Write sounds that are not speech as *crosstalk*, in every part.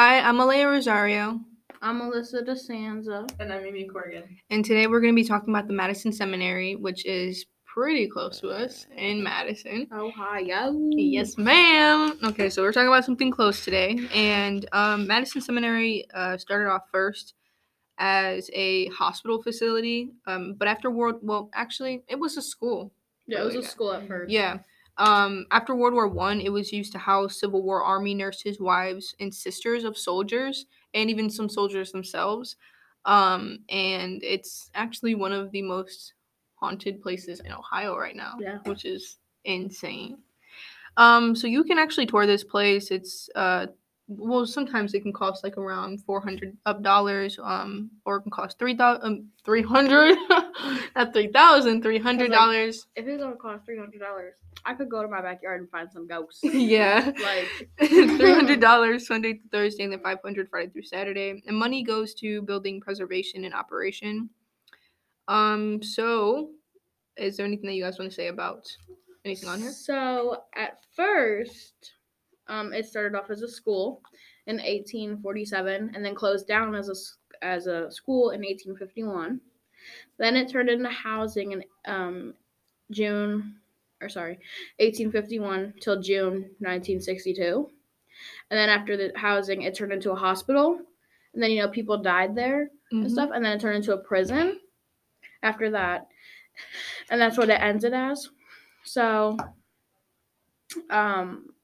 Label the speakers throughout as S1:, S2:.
S1: Hi, I'm Alea Rosario,
S2: I'm Melissa DeSanza.
S3: And I'm Amy Corgan.
S1: and today we're going to be talking about the Madison Seminary, which is pretty close to us in Madison.
S2: Ohio.
S1: Yes, ma'am. Okay, so we're talking about something close today, and um, Madison Seminary uh, started off first as a hospital facility, um, but after World, well, actually, it was a school.
S2: Yeah, it was a school at first.
S1: Yeah. Um, after World War One, it was used to house Civil War Army nurses, wives, and sisters of soldiers, and even some soldiers themselves. Um, and it's actually one of the most haunted places in Ohio right now,
S2: Yeah.
S1: which is insane. Um, so you can actually tour this place. It's uh, well, sometimes it can cost like around four hundred of dollars, um, or it can cost three thousand, um, three hundred, *laughs* not three thousand, three hundred dollars.
S2: If it's gonna cost three hundred dollars, I could go to my backyard and find some ghosts. *laughs*
S1: yeah.
S2: like *laughs*
S1: three hundred dollars Sunday to Thursday, and then five hundred Friday through Saturday. And money goes to building preservation and operation. Um. So, is there anything that you guys want to say about anything on here?
S2: So at first, um, it started off as a school in 1847, and then closed down as a as a school in 1851. Then it turned into housing in um, June, or sorry, 1851 till June 1962. And then after the housing, it turned into a hospital. And then you know people died there and
S1: Mhm.
S2: stuff, and then it turned into a prison after that. And that's what it ended as. So um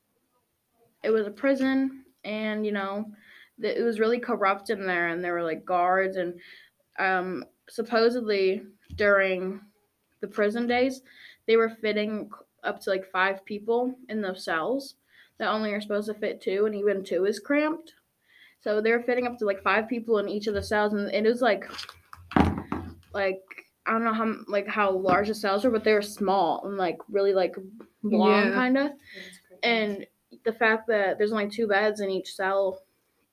S2: it was a prison and you know it was really corrupt in there and there were like guards and um supposedly during the prison days they were fitting up to like five people in those cells that only are supposed to fit two and even two is cramped so they were fitting up to like five people in each of the cells and it was like like I don't know how like how large the cells were, but they were small and like really like long
S1: Yeah.
S2: kind of. And the fact that there's only two beds in each cell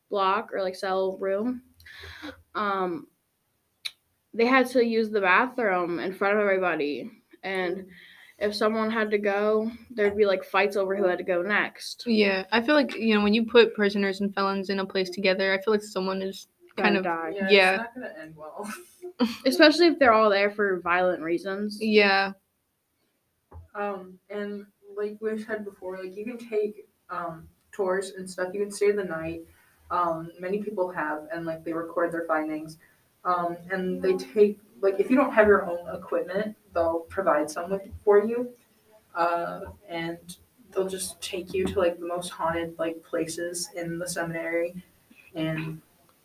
S2: block or like cell room, um, they had to use the bathroom in front of everybody. And if someone had to go, there'd be like fights over who had to go next.
S1: Yeah, I feel like you know when you put prisoners and felons in a place together, I feel like someone is kind of
S2: die.
S3: yeah,
S1: Yeah.
S3: it's not gonna end well. *laughs*
S2: Especially if they're all there for violent reasons.
S1: yeah,
S3: Um, and like we've said before, like you can take um tours and stuff. You can stay the night. Um, many people have, and like they record their findings. Um, and they take like if you don't have your own equipment, they'll provide some for you. Uh, and they'll just take you to like the most haunted like places in the seminary, and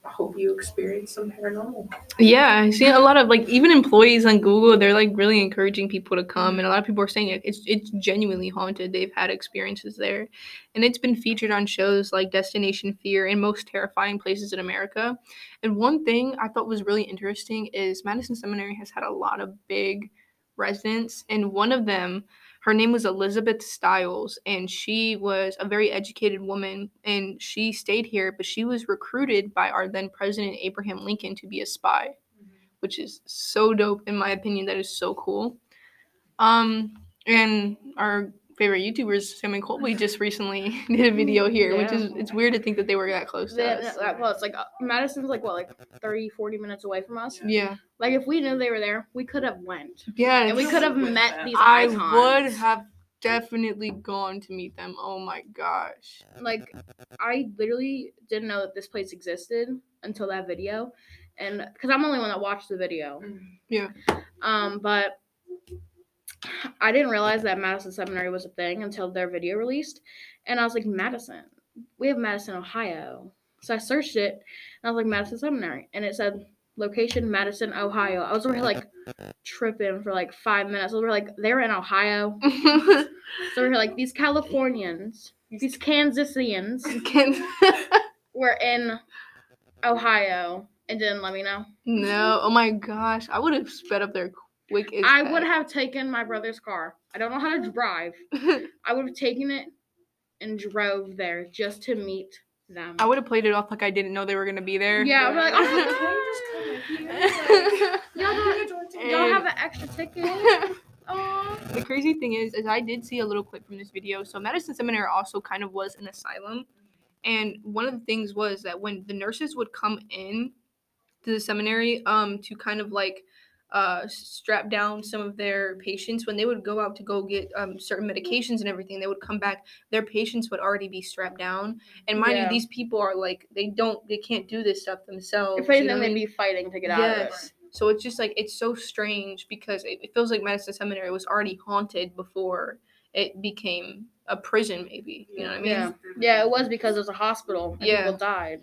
S3: hope you experience some paranormal.
S1: yeah. I see a lot of like even employees on Google. They're like really encouraging people to come, and a lot of people are saying it, it's it's genuinely haunted. They've had experiences there, and it's been featured on shows like Destination Fear and Most Terrifying Places in America. And one thing I thought was really interesting is Madison Seminary has had a lot of big residents, and one of them, her name was Elizabeth Stiles, and she was a very educated woman, and she stayed here, but she was recruited by our then president Abraham Lincoln to be a spy, which is so dope in my opinion. That is so cool. Um, and our favorite YouTubers, Sam and Colby, *laughs* just recently *laughs* did a video here, which is it's weird to think that they were that close to
S2: They-
S1: us.
S2: that- well, it's like uh, Madison's like what, like 30, 40 minutes away from us.
S1: Yeah,
S2: Like if we knew they were there, we could have went.
S1: yeah.
S2: And we could have met
S3: that.
S2: these
S1: I
S2: icons.
S1: would have definitely gone to meet them. Oh my gosh.
S2: like I literally didn't know that this place existed until that video. And because I'm the only one that watched the video.
S1: Yeah.
S2: Um, but I didn't realize that Madison Seminary was a thing until their video released. And I was like, Madison. We have Madison, Ohio. So I searched it and I was like, Madison Seminary. And it said location Madison, Ohio. I was over here like tripping for like five minutes. I was over like, they're in Ohio. *laughs* So we're like these Californians, these Kansasians *laughs* were in Ohio and didn't let me know.
S1: no. Oh my gosh. I would have sped up there quick as
S2: I would have taken my brother's car. I don't know how to drive. *laughs* I would have taken it and drove there just to meet them.
S1: I would have played it off like I didn't know they were gonna be there.
S2: Yeah, I'm like, *laughs*
S3: Can
S2: oh
S3: you
S2: my
S3: just come with me? *laughs*
S2: Y'all
S3: Like,
S2: don't, y'all have an extra ticket. Oh,
S1: the crazy thing is, is I did see a little clip from this video. So Madison Seminary also kind of was an asylum, And one of the things was that when the nurses would come in to the seminary um to kind of like uh strap down some of their patients when they would go out to go get um certain medications and everything they would come back their patients would already be strapped down and mind
S2: Yeah.
S1: you these people are like they don't they can't do this stuff themselves
S2: If
S1: you know
S2: they'd
S1: mean?
S2: be fighting to get out of it.
S1: yes so it's just like it's so strange because it, it feels like Madison seminary was already haunted before it became a prison maybe you know what i mean
S2: Yeah. Yeah, it was because it was a hospital and
S1: Yeah.
S2: people died.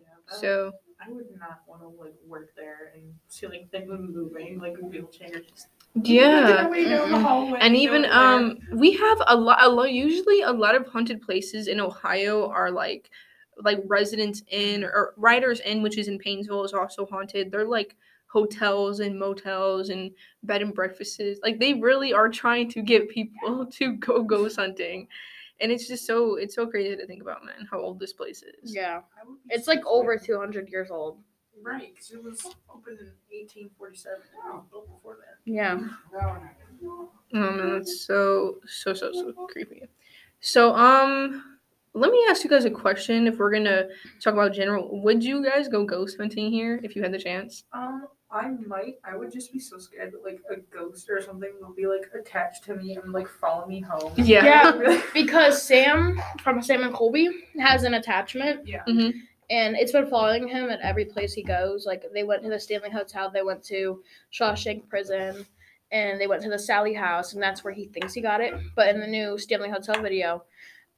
S3: Yeah,
S1: so
S3: I would not want to like work there and see like things moving like wheelchairs. Just
S1: yeah.
S3: Hallway,
S1: and even um we have a lot a lot usually a lot of haunted places in ohio are like like residents inn or riders inn which is in painesville is also haunted. They're like hotels and motels and bed and breakfasts. Like they really are trying to get people *laughs* to go ghost hunting and it's just so it's so crazy to think about man how old this place is
S2: Yeah.
S3: I would be
S2: It's like over 200 years old.
S3: Right, because it was opened in 1847. It built before that.
S2: Yeah.
S1: Oh man, that's so so so so creepy. So um, let me ask you guys a question. If we're gonna talk about general, would you guys go ghost hunting here if you had the chance?
S3: Um, I might. I would just be so scared that like a ghost or something will be like attached to me and like follow me home.
S1: Yeah.
S2: Yeah. *laughs* Because Sam from Sam and Colby has an attachment
S3: yeah.
S1: hmm
S2: and it's been following him at every place he goes. Like they went to the Stanley Hotel, they went to Shawshank Prison, and they went to the Sallie House, and that's where he thinks he got it. But in the new Stanley Hotel video,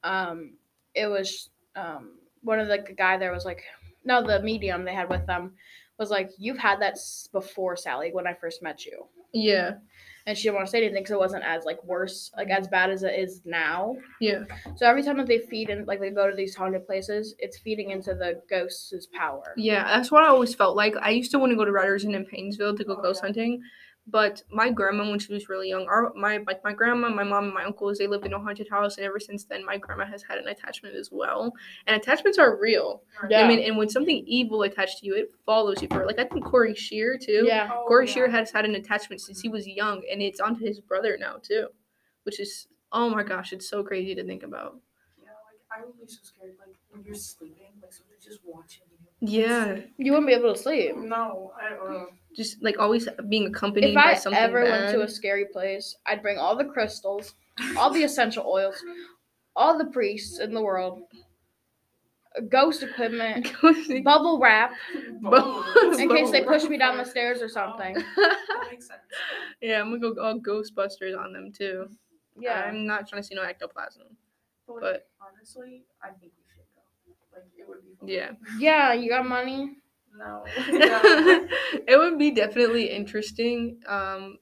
S2: um, it was um, one of the the guy there was like, no, the medium they had with them was like, you've had that before, Sally, when I first met you.
S1: Yeah.
S2: And she didn't want to say anything because it wasn't as like worse, like as bad as it is now.
S1: Yeah.
S2: So every time that they feed in, like they go to these haunted places, it's feeding into the ghost's power.
S1: Yeah, that's what I always felt like. I used to want to go to Riders Inn in Painesville to go
S3: Oh,
S1: ghost
S3: yeah.
S1: hunting, but my grandma, when she was really young, our my like my grandma, my mom, and my uncles, they lived in a haunted house, and ever since then, my grandma has had an attachment as well. And attachments are real.
S2: Yeah.
S1: I mean, and when something evil attached to you, it follows you for like I think Corey Scherer too.
S2: Yeah.
S3: Oh,
S1: Corey
S3: yeah.
S1: Scherer has had an attachment since he mm-hmm. was young, and it's onto his brother now too, which is oh my gosh, it's so crazy to think about.
S3: Yeah, like I would be so scared. Like when you're sleeping, like somebody's just watching you.
S1: Yeah,
S2: You wouldn't be able to sleep.
S3: No, I don't know.
S1: Just like always being accompanied
S2: If
S1: by something.
S2: If I ever
S1: bad.
S2: went to a scary place, I'd bring all the crystals, all the essential oils, all the priests in the world, ghost equipment, *laughs* bubble wrap, *laughs*
S1: Bubble-
S2: in case they push me down the *laughs* stairs or something.
S3: That makes sense.
S1: yeah, I'm gonna go all Ghostbusters on them too.
S2: Yeah.
S1: I'm not trying to see no ectoplasm.
S3: But,
S1: But-
S3: honestly, I think we should go. Like it would be. Fun.
S1: Yeah.
S2: Yeah, you got money?
S3: No. *laughs* *laughs* no.
S1: it would be definitely interesting. Um,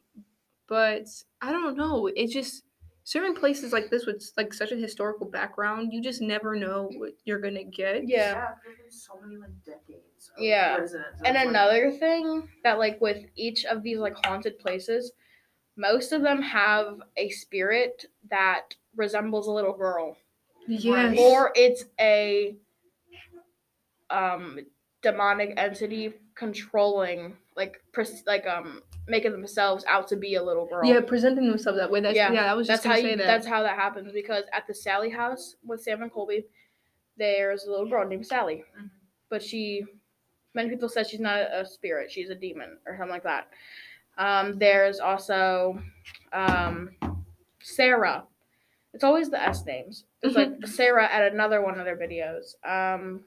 S1: but I don't know. It's just certain places like this with like such a historical background, you just never know what you're gonna get.
S2: Yeah.
S3: there's so many like decades. Of
S2: Yeah.
S3: Residents.
S2: And
S3: It's like-
S2: another thing that like with each of these like haunted places, most of them have a spirit that resembles a little girl.
S1: Yes.
S2: Or it's a um demonic entity controlling like pres- like um making themselves out to be a little girl.
S1: yeah, presenting themselves that way. That's yeah.
S2: Yeah,
S1: I was
S2: That's
S1: just
S2: how
S1: gonna
S2: you,
S1: say that.
S2: that's how that happens because at the Sallie house with Sam and Colby, there's a little girl named Sally,
S3: Mhm.
S2: but she, many people said she's not a spirit, she's a demon or something like that. Um, there's also um, Sarah. It's always the S names. There's like Sarah at another one of their videos. Um,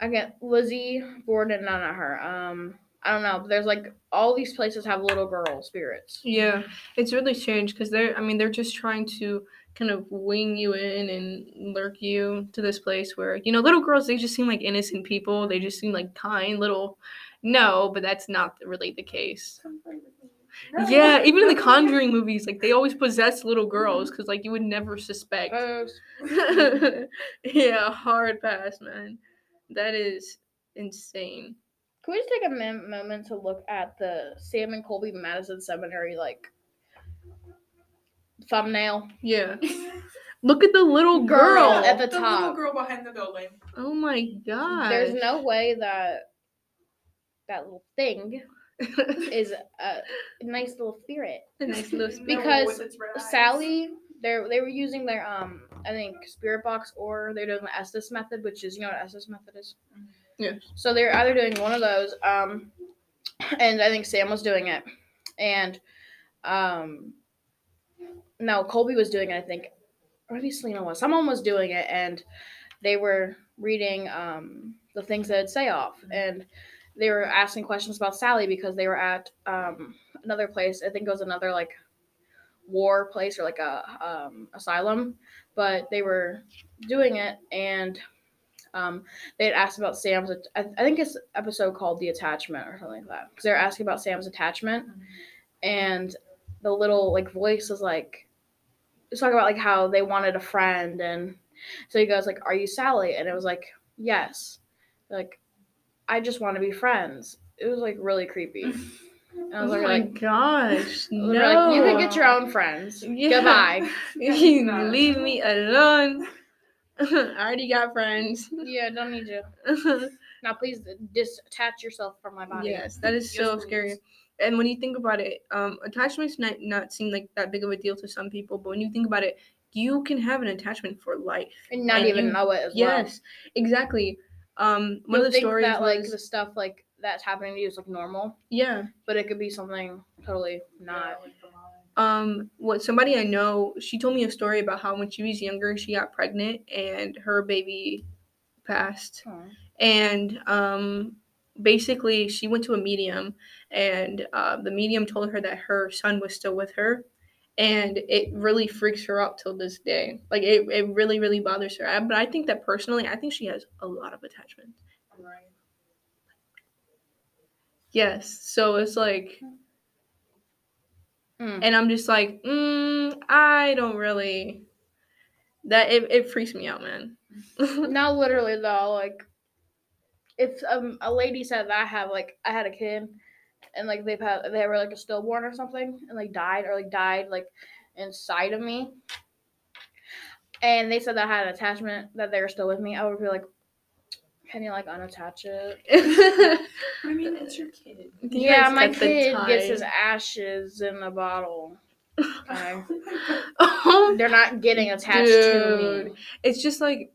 S2: again, Lizzie Borden, no, not her. Um, I don't know. But there's like all these places have little girl spirits.
S1: Yeah, it's really strange because they're, I mean, they're just trying to kind of wing you in and lurk you to this place where, you know, little girls, they just seem like innocent people. They just seem like kind little. No, but that's not really the case.
S3: Come play with me. No.
S1: Yeah, even in the Conjuring movies, like they always possess little girls because, like, you would never suspect. *laughs*
S2: Uh,
S1: yeah, hard pass, man. That is insane.
S2: Can we just take a min- moment to look at the Sam and Colby Madison Seminary like thumbnail?
S1: Yeah. *laughs* Look at the little
S2: Girl
S1: girl.
S2: at the
S3: the little
S2: top.
S3: girl behind the building.
S1: oh my god.
S2: There's no way that that little thing *laughs* is a nice little spirit.
S1: a nice little
S3: No,
S2: Because
S3: with its red eyes.
S2: Sally they they were using their um I think spirit box or they're doing the Estes method, which is you know what Estes method is.
S1: Yes.
S2: So they're either doing one of those, um, *clears throat* and I think Sam was doing it, and um, no, Colby was doing it. I think, or maybe Selena was. Someone was doing it, and they were reading um the things that it say off, and they were asking questions about Sally because they were at um another place. I think it was another like war place or like a um, asylum, but they were doing it and um, they had asked about Sam's. I, think it's episode called "The Attachment" or something like that because they're asking about Sam's attachment, and the little like voice was like, it's talking about like how they wanted a friend, and so he goes like, "Are you Sally?" And it was like, "Yes." Like, I just want to be friends. It was like really creepy. *laughs* I
S1: Oh
S2: was like,
S1: my
S2: like,
S1: gosh, *laughs* no!
S2: like, you can get your own friends. *laughs*
S1: Yeah.
S2: Goodbye. *laughs*
S1: You
S3: No.
S1: leave me alone. I already got friends.
S2: Yeah, don't need you. Now, please detach yourself from my body.
S1: yes, that is
S3: Yes,
S1: so
S3: please.
S1: scary. And when you think about it, um, attachments might not seem like that big of a deal to some people, but when you think about it, you can have an attachment for life.
S2: And not
S1: And
S2: even
S1: you-
S2: know it as well.
S1: Yes, exactly. Um, one
S2: You'll
S1: of the stories
S2: that like the stuff like that's happening to you is like normal,
S1: yeah.
S2: but it could be something totally not.
S3: like the mind.
S1: Um, what somebody I know, she told me a story about how when she was younger, she got pregnant and her baby passed.
S2: Oh.
S1: and um, basically she went to a medium and uh, the medium told her that her son was still with her and it really freaks her out till this day like it, it really really bothers her I, but i think that personally i think she has a lot of attachment
S3: Right.
S1: Yes so it's like
S2: Mm.
S1: and i'm just like mm, i don't really that it, it freaks me out man *laughs*
S2: No, literally though, like if um, a lady said that I have like I had a kid and like they've had they were like a stillborn or something and like died or like died like inside of me and they said that I had an attachment that they were still with me, I would be like, Can you like unattach it? *laughs*
S3: I mean, it's your kid.
S1: You
S2: yeah, my kid gets his ashes in a bottle. Okay. *laughs*
S1: oh
S2: They're not getting attached to
S1: Dude.
S2: me.
S1: it's just like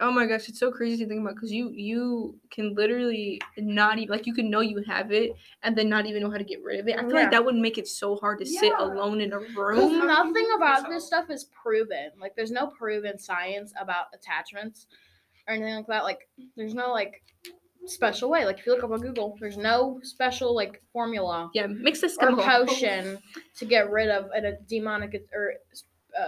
S1: oh my gosh it's so crazy to think about because you you can literally not even like you can know you have it and then not even know how to get rid of it i feel
S2: Yeah.
S1: like that would make it so hard to sit alone in a room
S2: nothing about this stuff is proven. Like, there's no proven science about attachments or anything like that. Like, there's no like special way. Like, if you look up on Google, there's no special like formula
S1: yeah mix this
S2: or
S1: chemical. *laughs*
S2: potion to get rid of a demonic or uh,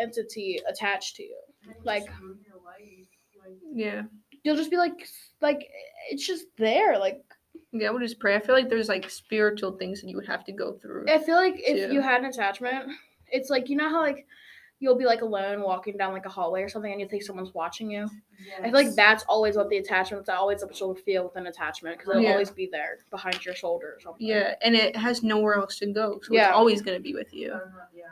S2: entity attached to you. Like-
S3: Just ruin your life. Like,
S1: yeah
S2: You'll just be like, like it's just there. Like,
S1: yeah would just pray i feel like there's like spiritual things that you would have to go through
S2: I feel like if you had an attachment, it's like you know how like you'll be like alone walking down like a hallway or something, and you think someone's watching you. I feel like that's always what the attachment. That's always what you'll feel with an attachment because it'll
S1: Yeah.
S2: always be there behind your shoulder or something.
S1: yeah and it has nowhere else to go so
S2: Yeah.
S1: it's always going to be with you
S3: Uh, yeah.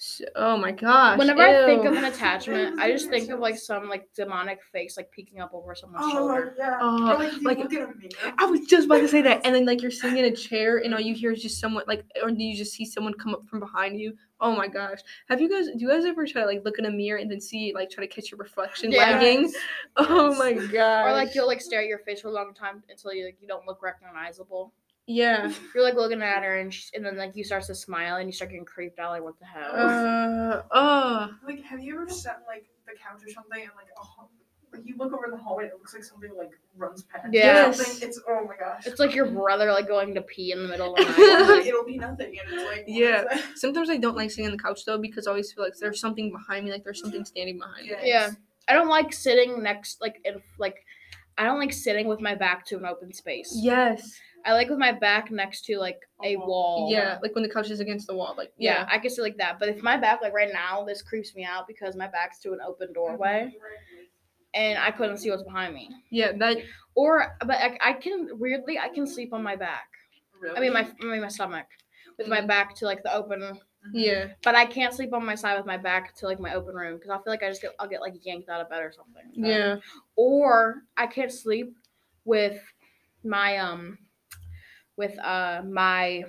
S1: So, oh my gosh
S2: Whenever I think of an attachment, I just think of like some like demonic face like peeking up over someone's shoulder.
S3: yeah.
S1: Oh,
S3: or like,
S1: like-
S3: look at a mirror.
S1: I was just about to say that, and then like you're sitting in a chair, and all you hear is just someone like, or you just see someone come up from behind you. Oh my gosh! Have you guys? Do you guys ever try to like look in a mirror and then see like try to catch your reflection
S2: Yeah.
S1: lagging? Oh my gosh!
S2: Or like you'll like stare at your face for a long time until you like you don't look recognizable.
S1: Yeah. *laughs*
S2: You're like looking at her and she, and then like you start to smile and you start getting creeped out like what the hell.
S1: Uh. Oh.
S3: Like, have you ever sat on, like the couch or something and like, oh, like you look over the hallway and it looks like something like runs past. or
S2: Yes.
S3: something. It's oh my gosh.
S2: It's like your brother like going to pee in the middle of the *laughs* night.
S3: like, it'll be nothing and it's like
S1: Yeah. Sometimes I don't like sitting on the couch though because I always feel like there's something behind me, like there's something standing behind me.
S2: Yeah. I don't like sitting next like if like I don't like sitting with my back to an open space.
S1: Yes.
S2: I like with my back next to like a
S3: A wall.
S2: wall.
S1: Yeah. Like when the couch is against the wall, like
S2: Yeah,
S1: yeah.
S2: I can sit like that. But if my back like right now, this creeps me out because my back's to an open doorway and I couldn't see what's behind me.
S1: Yeah. That.
S2: Or but I, I can weirdly I can sleep on my back.
S3: Really?
S2: I mean my I mean my stomach with my
S1: Mhm.
S2: back to like the open
S1: Yeah.
S2: but I can't sleep on my side with my back to like my open room because I feel like I just get I'll get like yanked out of bed or something.
S1: Yeah.
S2: Or I can't sleep with my um with uh my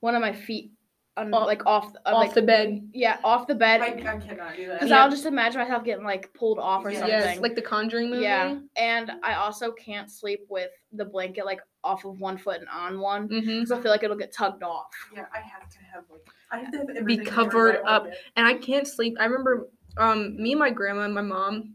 S2: one of my feet un-
S1: Off-
S2: like off uh,
S1: off
S2: like,
S1: the bed.
S2: yeah off the bed
S3: I cannot do that.
S2: because
S1: Yeah.
S2: I'll just imagine myself getting like pulled off or
S3: Yes,
S2: something.
S1: Yes, like the Conjuring movie.
S2: yeah, and I also can't sleep with the blanket like off of one foot and on one
S1: Mm-hmm.
S2: because I feel like it'll get tugged off.
S3: Yeah, I have to have like I have to have everything
S1: covered up.
S3: it.
S1: and I can't sleep. I remember um me and my grandma and my mom,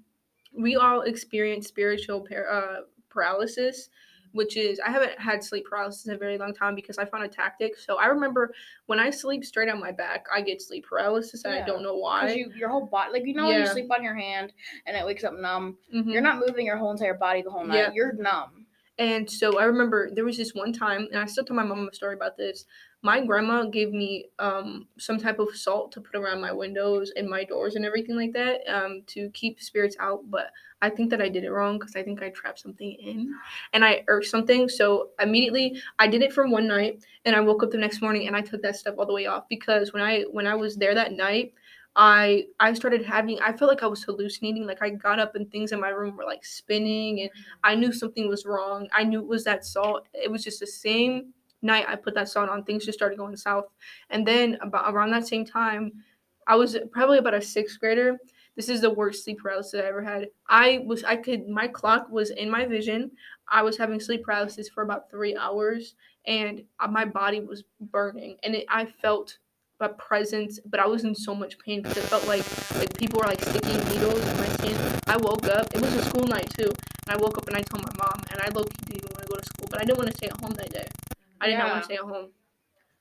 S1: we all experienced spiritual par- uh, paralysis, which is I haven't had sleep paralysis in a very long time because I found a tactic. So I remember when I sleep straight on my back, I get sleep paralysis and I don't know why.
S2: you, your whole body, like you know, when you sleep on your hand and it wakes up numb,
S1: Mhm.
S2: you're not moving your whole entire body the whole night.
S1: Yeah.
S2: You're numb.
S1: And so I remember there was this one time, and I still tell my mom a story about this. My grandma gave me um, some type of salt to put around my windows and my doors and everything like that um, to keep spirits out. But I think that I did it wrong because I think I trapped something in and I irked something. So immediately I did it for one night, and I woke up the next morning and I took that stuff all the way off because when I when I was there that night. I I started having I felt like I was hallucinating like I got up and things in my room were like spinning and I knew something was wrong. I knew it was that salt. It was just the same night I put that salt on, things just started going south. And then about around that same time, I was probably about a sixth grader. This is the worst sleep paralysis I ever had. I was I could my clock was in my vision. I was having sleep paralysis for about three hours, and uh, my body was burning, and it, I felt a presence, but I was in so much pain because it felt like like people were like sticking needles in my skin. I woke up. It was a school night too, and I woke up and I told my mom, and I low key didn't want to go to school, but I didn't want to stay at home that day. I did not want to stay at home.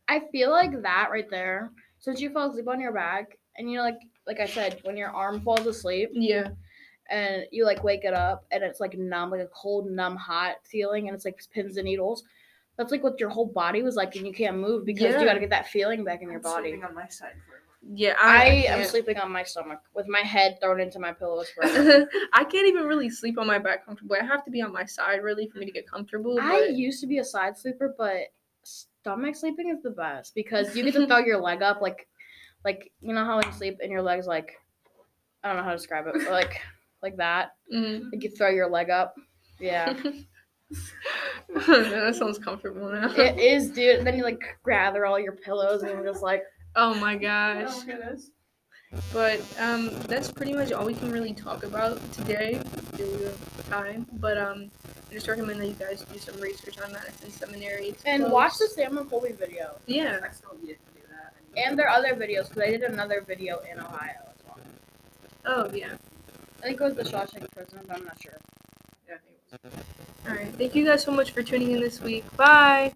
S2: I feel like that right there. Since you fall asleep on your back, and you know, like like I said, when your arm falls asleep
S1: Yeah.
S2: and you like wake it up and it's like numb, like a cold, numb, hot feeling, and it's like pins and needles. That's like what your whole body was like, and you can't move because
S1: Yeah.
S2: you got to get that feeling back in your
S3: I'm
S2: body.
S3: sleeping on my side forever.
S1: Yeah,
S2: I,
S1: I,
S2: am
S1: can't.
S2: sleeping on my stomach with my head thrown into my pillows *laughs* forever.
S1: I can't even really sleep on my back comfortably. I have to be on my side really for me to get comfortable.
S2: I
S1: but-
S2: used to be a side sleeper, but stomach sleeping is the best because you get to throw your leg up like like you know how when you sleep and your legs like I don't know how to describe it, but like like that.
S1: Mhm.
S2: Like you throw your leg up. Yeah. *laughs* *laughs*
S1: that sounds comfortable now.
S2: it is, dude. And then you like gather all your pillows and you're just like
S1: Oh my gosh.
S3: Oh, goodness.
S1: But um, that's pretty much all we can really talk about today due to time. But um, I just recommend that you guys do some research on Madison Seminary. It's
S2: and
S1: close.
S2: watch the Sam and Colby video.
S1: Yeah.
S3: I still need to do that.
S2: And their other videos, because I did another video in Ohio as well.
S1: Oh yeah.
S2: I think it was the Shawshank Prison, but I'm not sure.
S3: Yeah, I think it was.
S1: All right. Thank you guys so much for tuning in this week. Bye.